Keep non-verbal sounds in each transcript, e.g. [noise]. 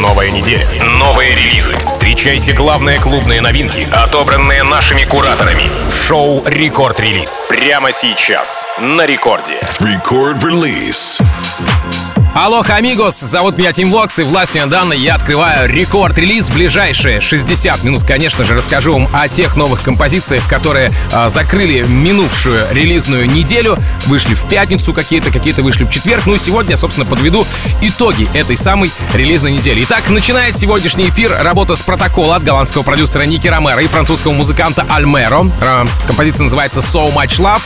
Новая неделя. Новые релизы. Встречайте главные клубные новинки, отобранные нашими кураторами. Шоу «Рекорд-релиз». Прямо сейчас. На рекорде. Рекорд-релиз. Hola, amigos, зовут меня Тим Вокс, и властью данной я открываю рекорд-релиз в ближайшие 60 минут. Конечно же, расскажу вам о тех новых композициях, которые э, закрыли минувшую релизную неделю. Вышли в пятницу какие-то, какие-то вышли в четверг. Ну и сегодня собственно, подведу итоги этой самой релизной недели. Итак, начинает сегодняшний эфир работа с протокола от голландского продюсера Ники Ромера и французского музыканта Альмеро. Э, композиция называется So Much Love.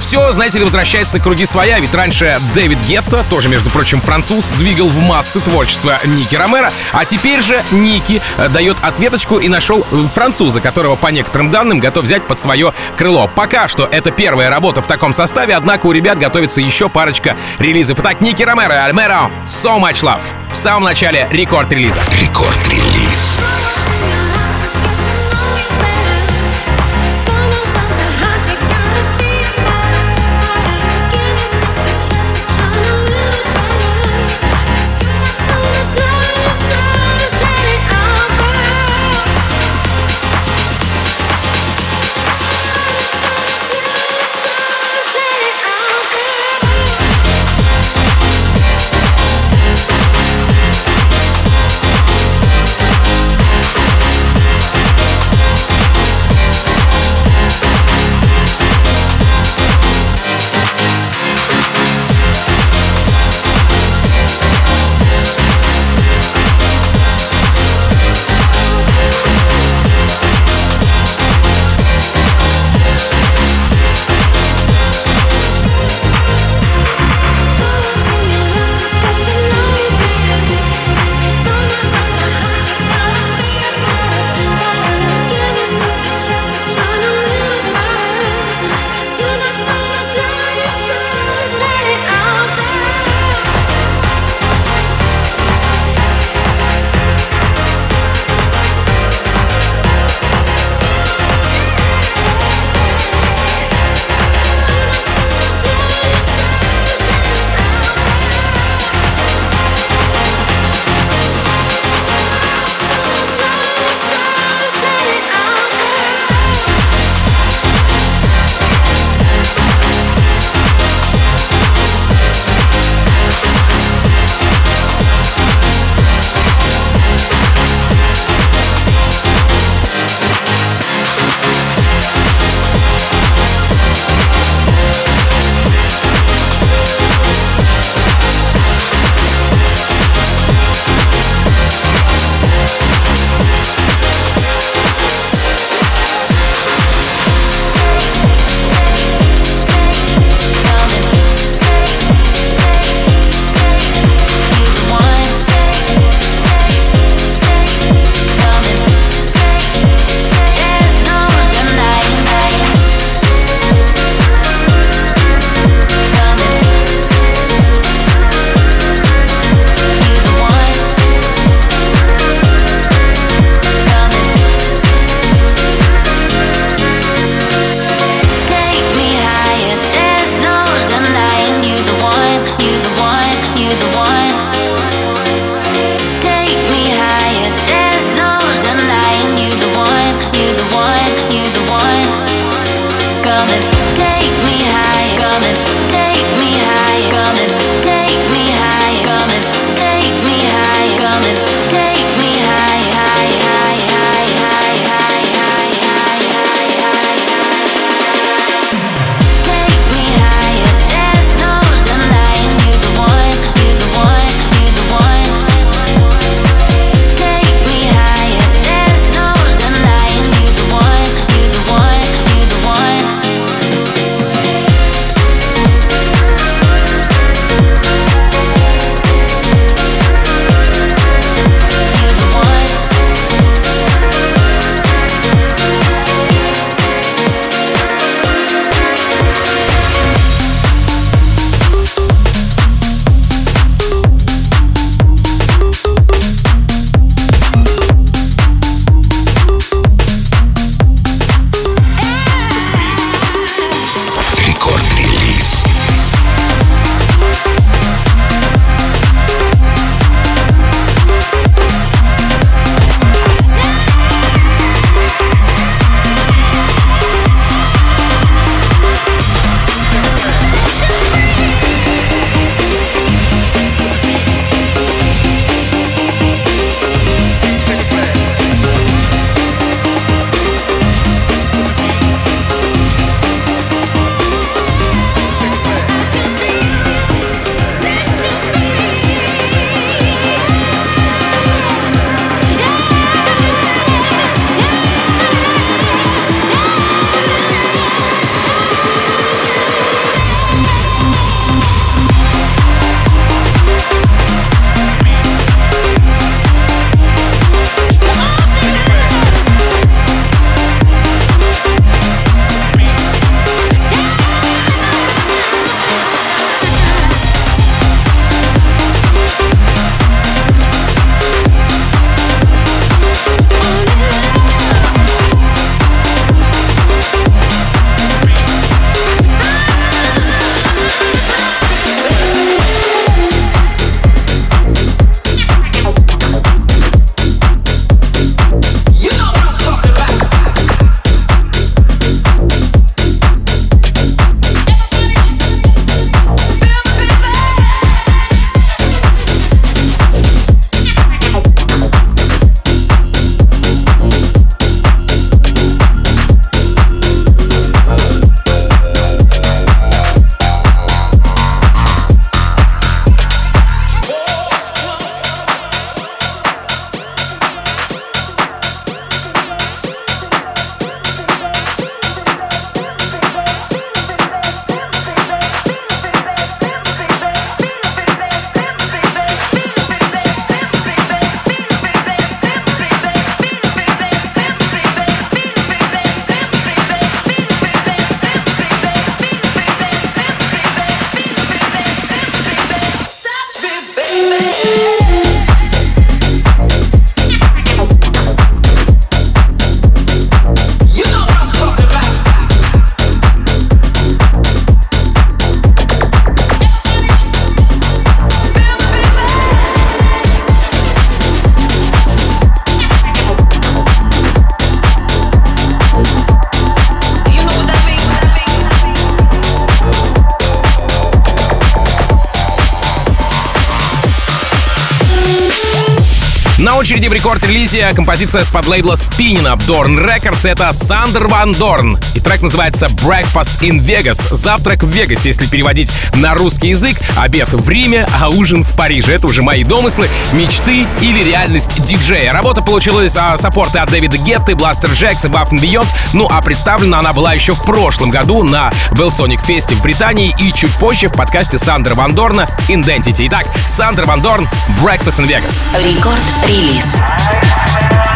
Все, знаете ли, возвращается на круги своя, ведь раньше Дэвид Гетто, тоже, между прочим, француз двигал в массы творчества Ники Ромера, а теперь же Ники э, дает ответочку и нашел француза, которого, по некоторым данным, готов взять под свое крыло. Пока что это первая работа в таком составе, однако у ребят готовится еще парочка релизов. Итак, Ники Ромеро Альмеро «So Much Love» в самом начале рекорд-релиза. Рекорд-релиз. На очереди в рекорд-релизе композиция с подлейбла Spinnin а Doorn Records. Это Sander van Doorn. И трек называется Breakfast in Vegas. Завтрак в Вегасе, если переводить на русский язык. Обед в Риме, а ужин в Париже. Это уже мои домыслы, мечты или реальность диджея. Работа получилась а, саппорты от Дэвида Гетты, Blasterjaxx и Buff Beyond. Ну а представлена она была еще в прошлом году на Belsonic Fest в Британии и чуть позже в подкасте Sander а van Doorn а Identity. Итак, Sander van Doorn, Breakfast in Vegas. Рекорд-релиз.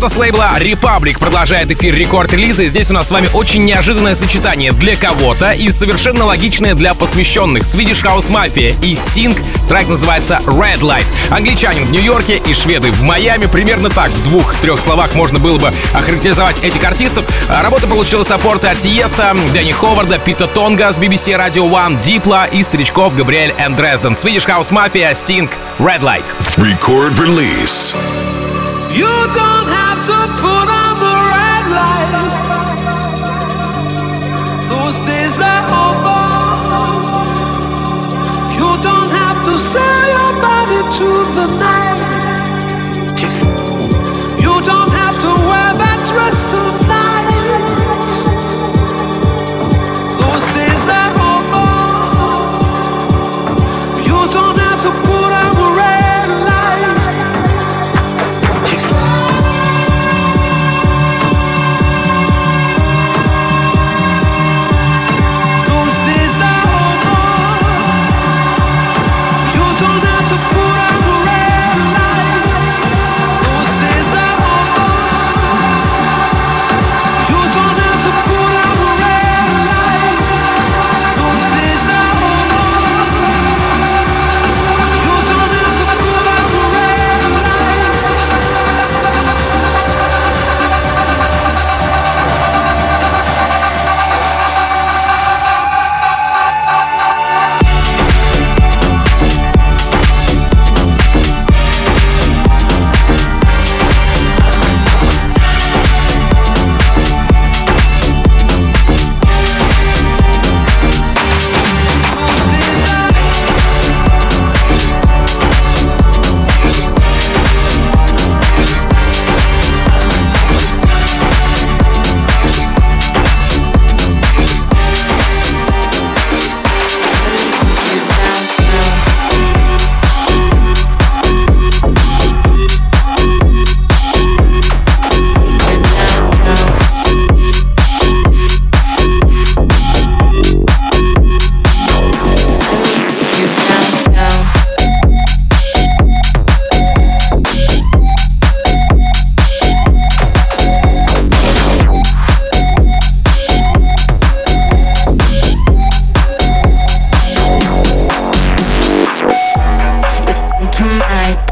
Работа с лейбла Republic продолжает эфир рекорд-релиза. Здесь у нас с вами очень неожиданное сочетание для кого-то и совершенно логичное для посвященных. Swedish House Mafia и Sting. Трек называется Red Light. Англичанин в Нью-Йорке и шведы в Майами. Примерно так, в двух-трех словах можно было бы охарактеризовать этих артистов. Работа получила саппорты от Тиеста, Дэнни Ховарда, Пита Тонга с BBC Radio One, Дипла и старичков Габриэль and Дрезден. Swedish House Mafia, Sting, Red Light. Record release. You don't have to put on the red light. Those days are over. You don't have to sell your body to the night.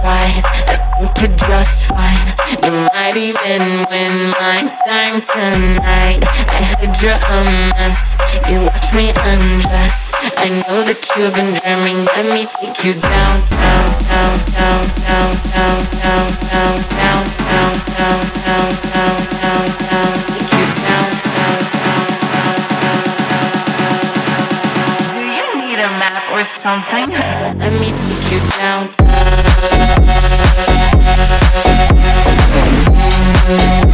Prize. I think you're just fine. You might even win my time tonight. I heard you're a mess. You watch me undress. I know that you've been dreaming. Let me take you down, down, down, down, down, down, down, down, down, down, down, down, down. Take you down. Do you need a map or something? Let me take you down. You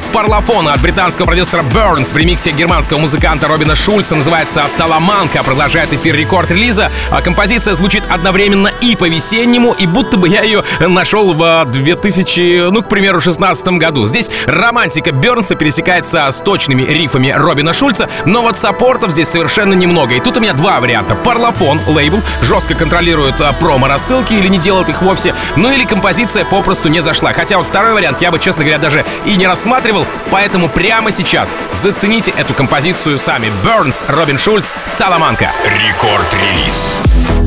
Работа с парлофона от британского продюсера Burns в ремиксе германского музыканта Робина Шульца называется «Таламанка», продолжает эфир рекорд-релиза. А композиция звучит одновременно и по-весеннему, и будто бы я ее нашел в 2000, ну, к примеру, 16 году. Здесь романтика Бернса пересекается с точными рифами Робина Шульца, но вот саппортов здесь совершенно немного. И тут у меня два варианта. Парлофон, лейбл, жестко контролирует а, промо-рассылки или не делает их вовсе, ну или композиция попросту не зашла. Хотя вот второй вариант я бы, честно говоря, даже и не рассматривал, поэтому прямо сейчас зацените эту композицию сами. Burns, Робин Шульц, Таламанка. Рекорд-релиз.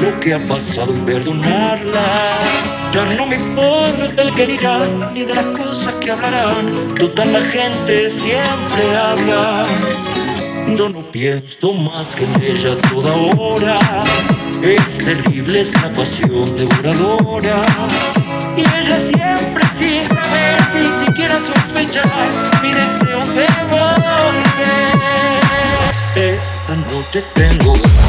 Lo que ha pasado y perdonarla. Ya no me importa el que dirán, ni de las cosas que hablarán. Total la gente siempre habla. Yo no pienso más que en ella toda hora. Es terrible esta pasión devoradora. Y ella siempre sin saber, sin siquiera sospechar, mi deseo de volver. Esta noche tengo Esta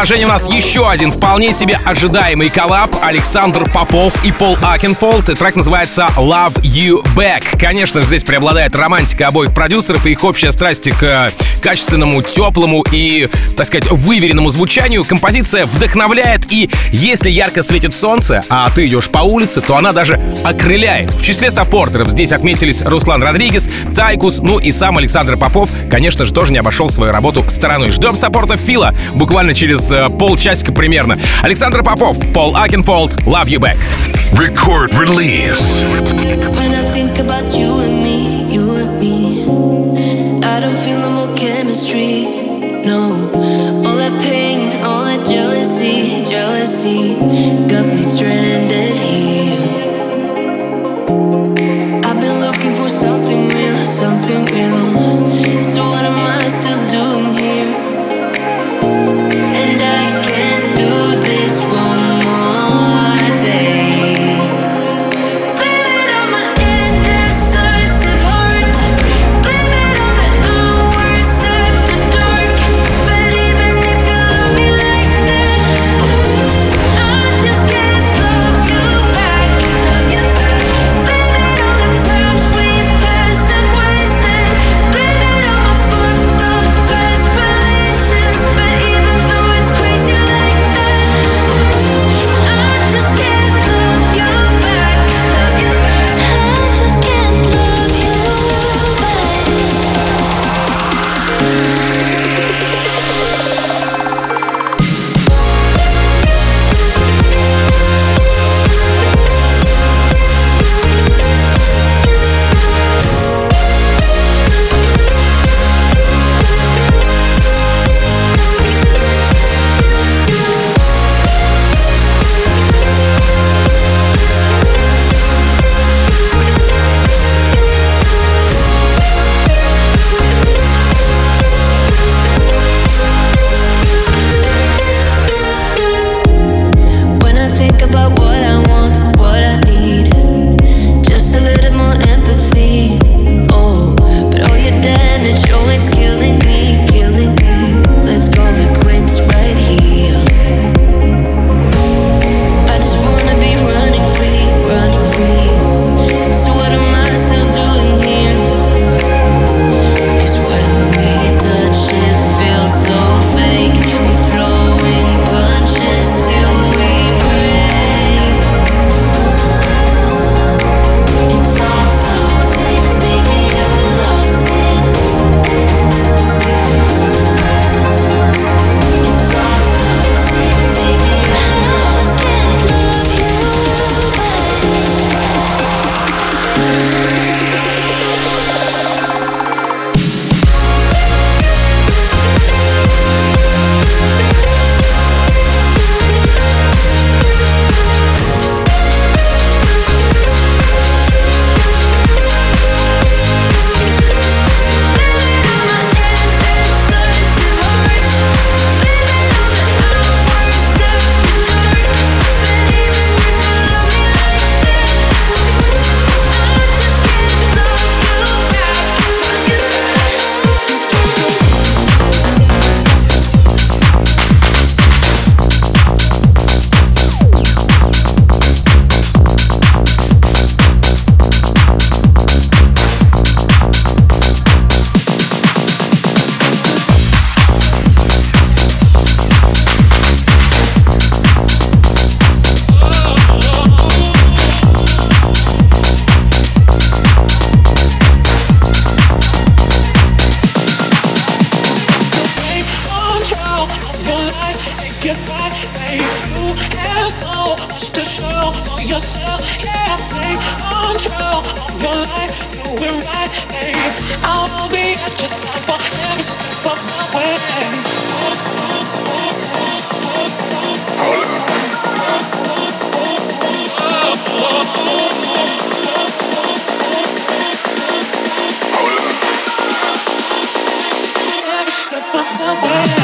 рекорд-релиз и в продолжении у нас еще один вполне себе ожидаемый коллаб Александр Попов и Paul Oakenfold. И трек называется Love You Back. Конечно здесь преобладает романтика обоих продюсеров и их общая страсть к качественному, теплому и, так сказать, выверенному звучанию. Композиция вдохновляет и, если ярко светит солнце, а ты идешь по улице, то она даже окрыляет. В числе саппортеров здесь отметились Руслан Родригес, Тайкус, ну и сам Александр Попов, конечно же, тоже не обошел свою работу стороной. Ждем саппорта Фила буквально через э, полчасика примерно. Александр Попов, Paul Oakenfold, Love You Back. Record release. When I think about you and me, you and me, I don't feel no more chemistry. No, all that pain, all that jealousy, jealousy got me stranded the way.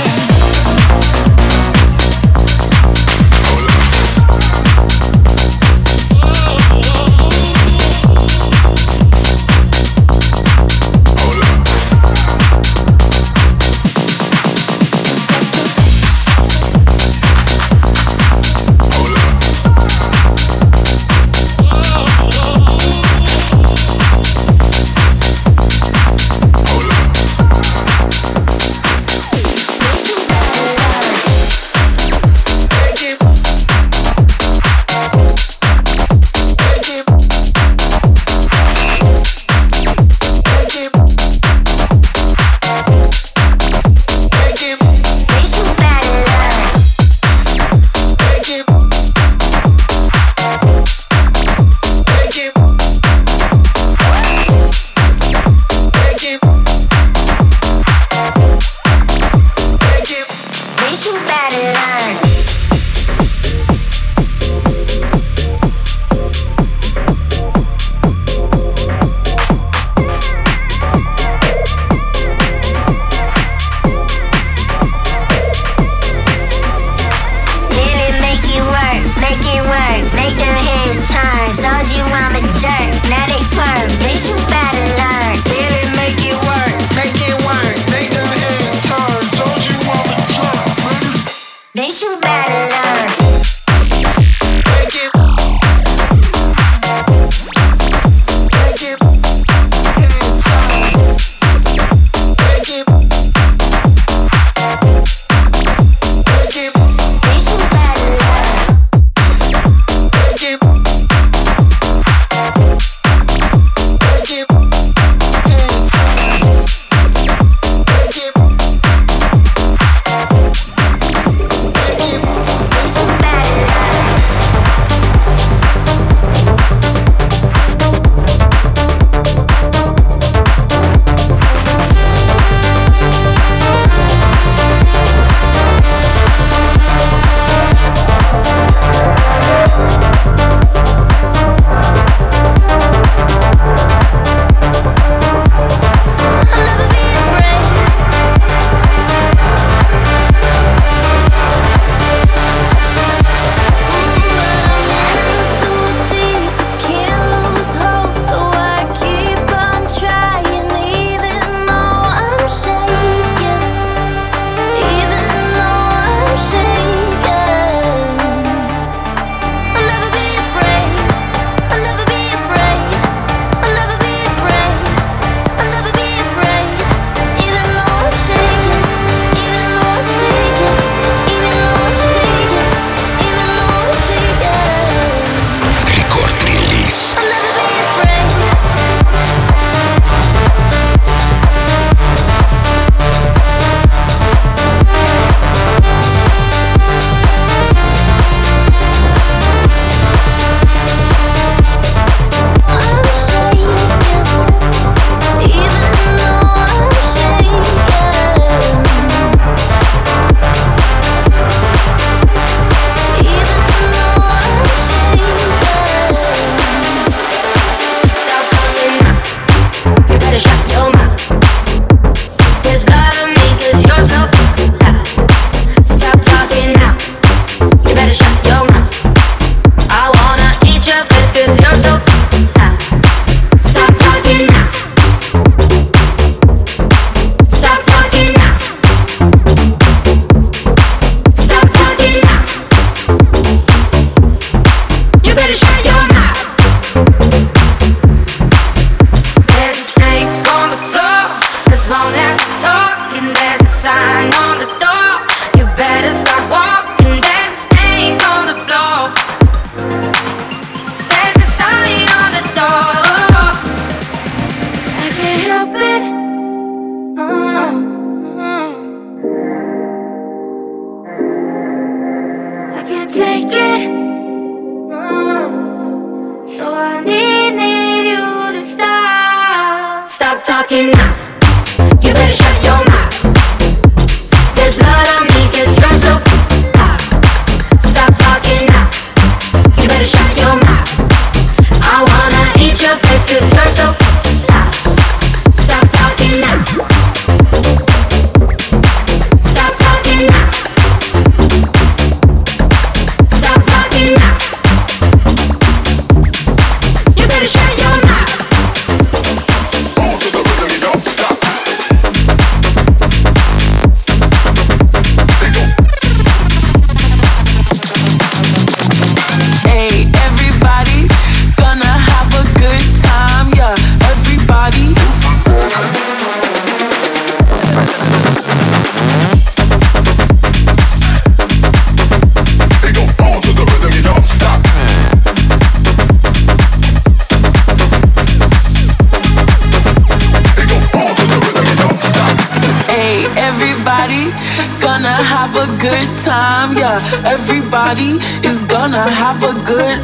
Everybody is gonna have a good.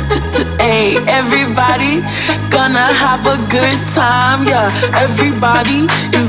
Hey, everybody, gonna have a good time, yeah. Everybody is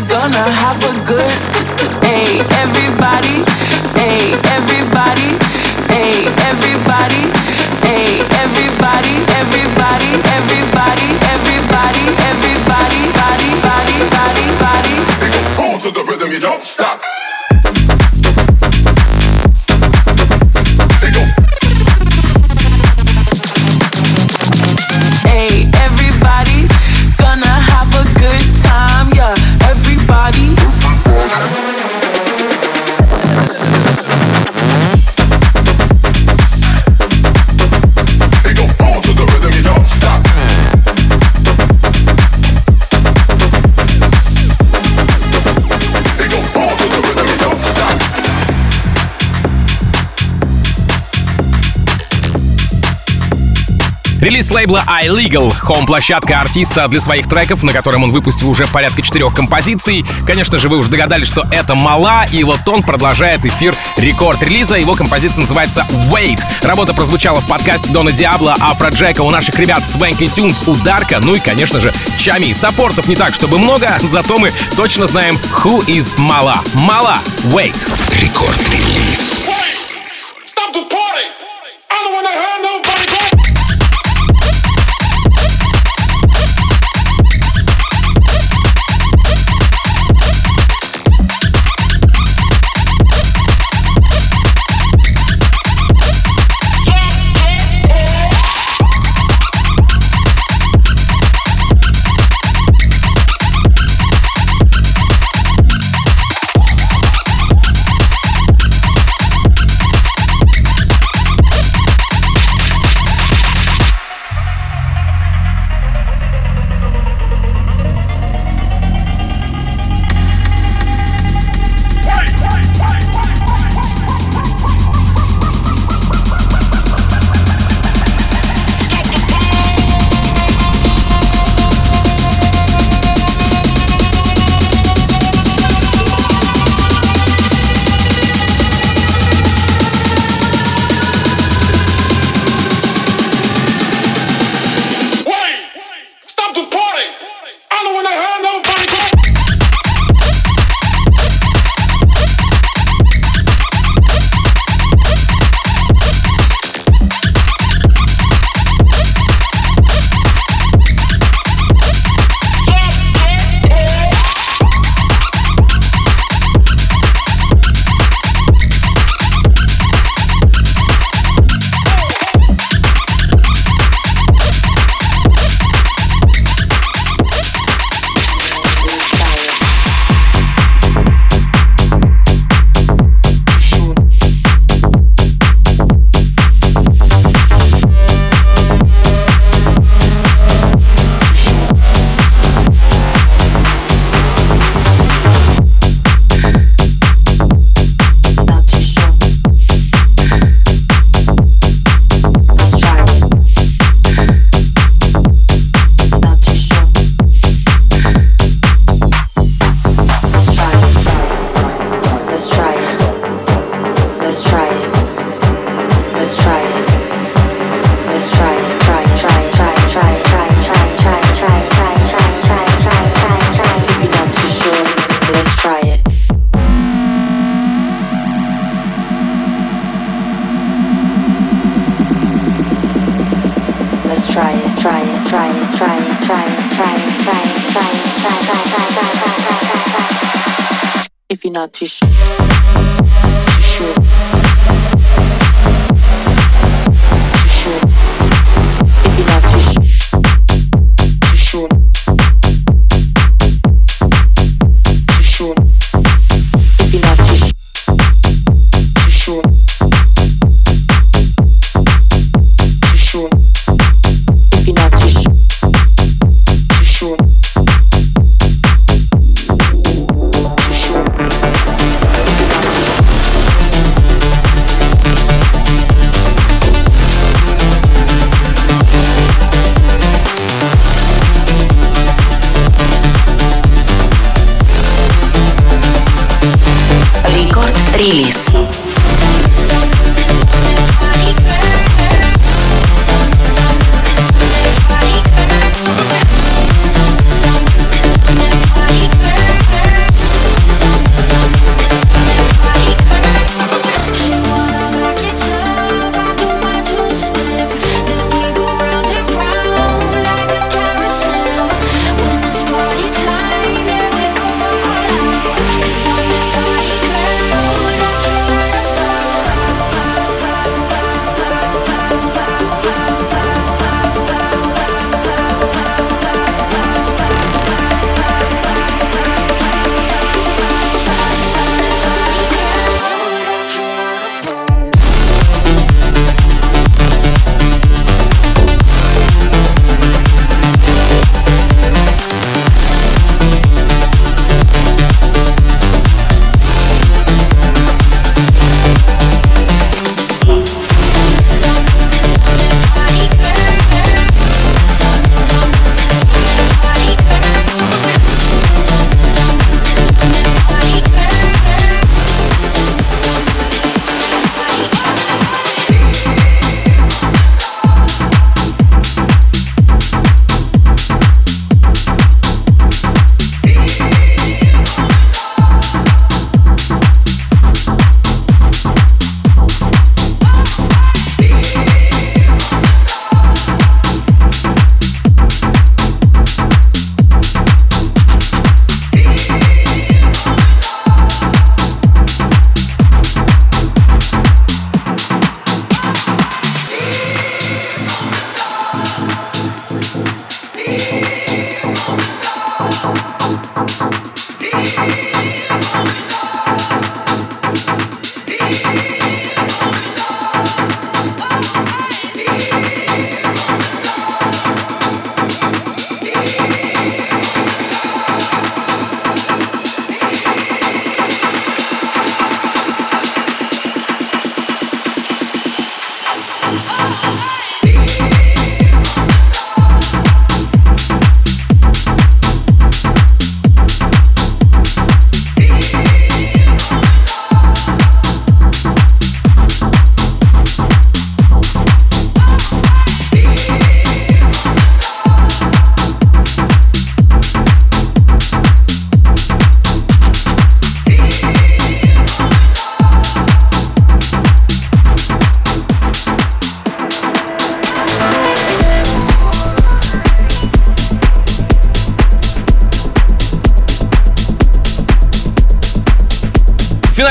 лейбла Illegal, home -площадка артиста для своих треков, на котором он выпустил уже порядка четырех композиций. Конечно же, вы уже догадались, что это Malaa, и вот он продолжает эфир рекорд-релиза. Его композиция называется Wait. Работа прозвучала в подкасте Дона Диабло, Afrojack а, у наших ребят Swanky Tunes, Ударка, ну и, конечно же, Tchami. Саппортов не так, чтобы много, [laughs] зато мы точно знаем, who is Malaa. Malaa, Wait. Рекорд-релиз.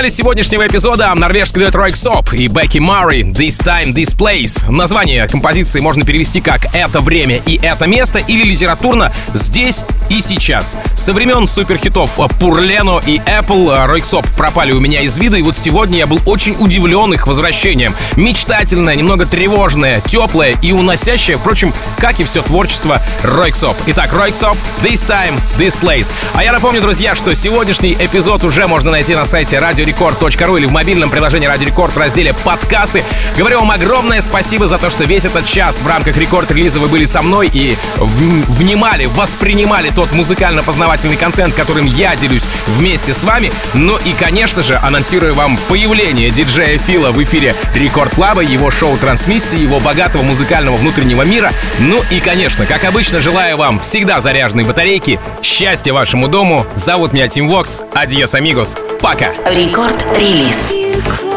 Финале сегодняшнего эпизода норвежский дуэт Ройк Соп и Бекки Марри «This Time, This Place». Название композиции можно перевести как «Это время и это место» или литературно «Здесь и сейчас». Со времен суперхитов Пурлено и Apple Ройк Соп пропали у меня из вида, и вот сегодня я был очень удивлен их возвращением. Мечтательное, немного тревожное, теплое и уносящее, впрочем, как и все творчество Ройк Соп. Итак, Ройк Соп, «This Time, This Place». А я напомню, друзья, что сегодняшний эпизод уже можно найти на сайте радиорекорд.ру или в мобильном приложении Радио Рекорд в разделе «Подкасты». Говорю вам огромное спасибо за то, что весь этот час в рамках рекорд-релиза вы были со мной и внимали, воспринимали тот музыкально-познавательный контент, которым я делюсь вместе с вами. Ну и, конечно же, анонсирую вам появление диджея Фила в эфире Record Club а, его шоу-трансмиссии, его богатого музыкального внутреннего мира. Ну и, конечно, как обычно, желаю вам всегда заряженной батарейки, счастья вашему дому. Зовут меня Тим Вокс. Adiós, amigos. Пока. Рекорд-релиз.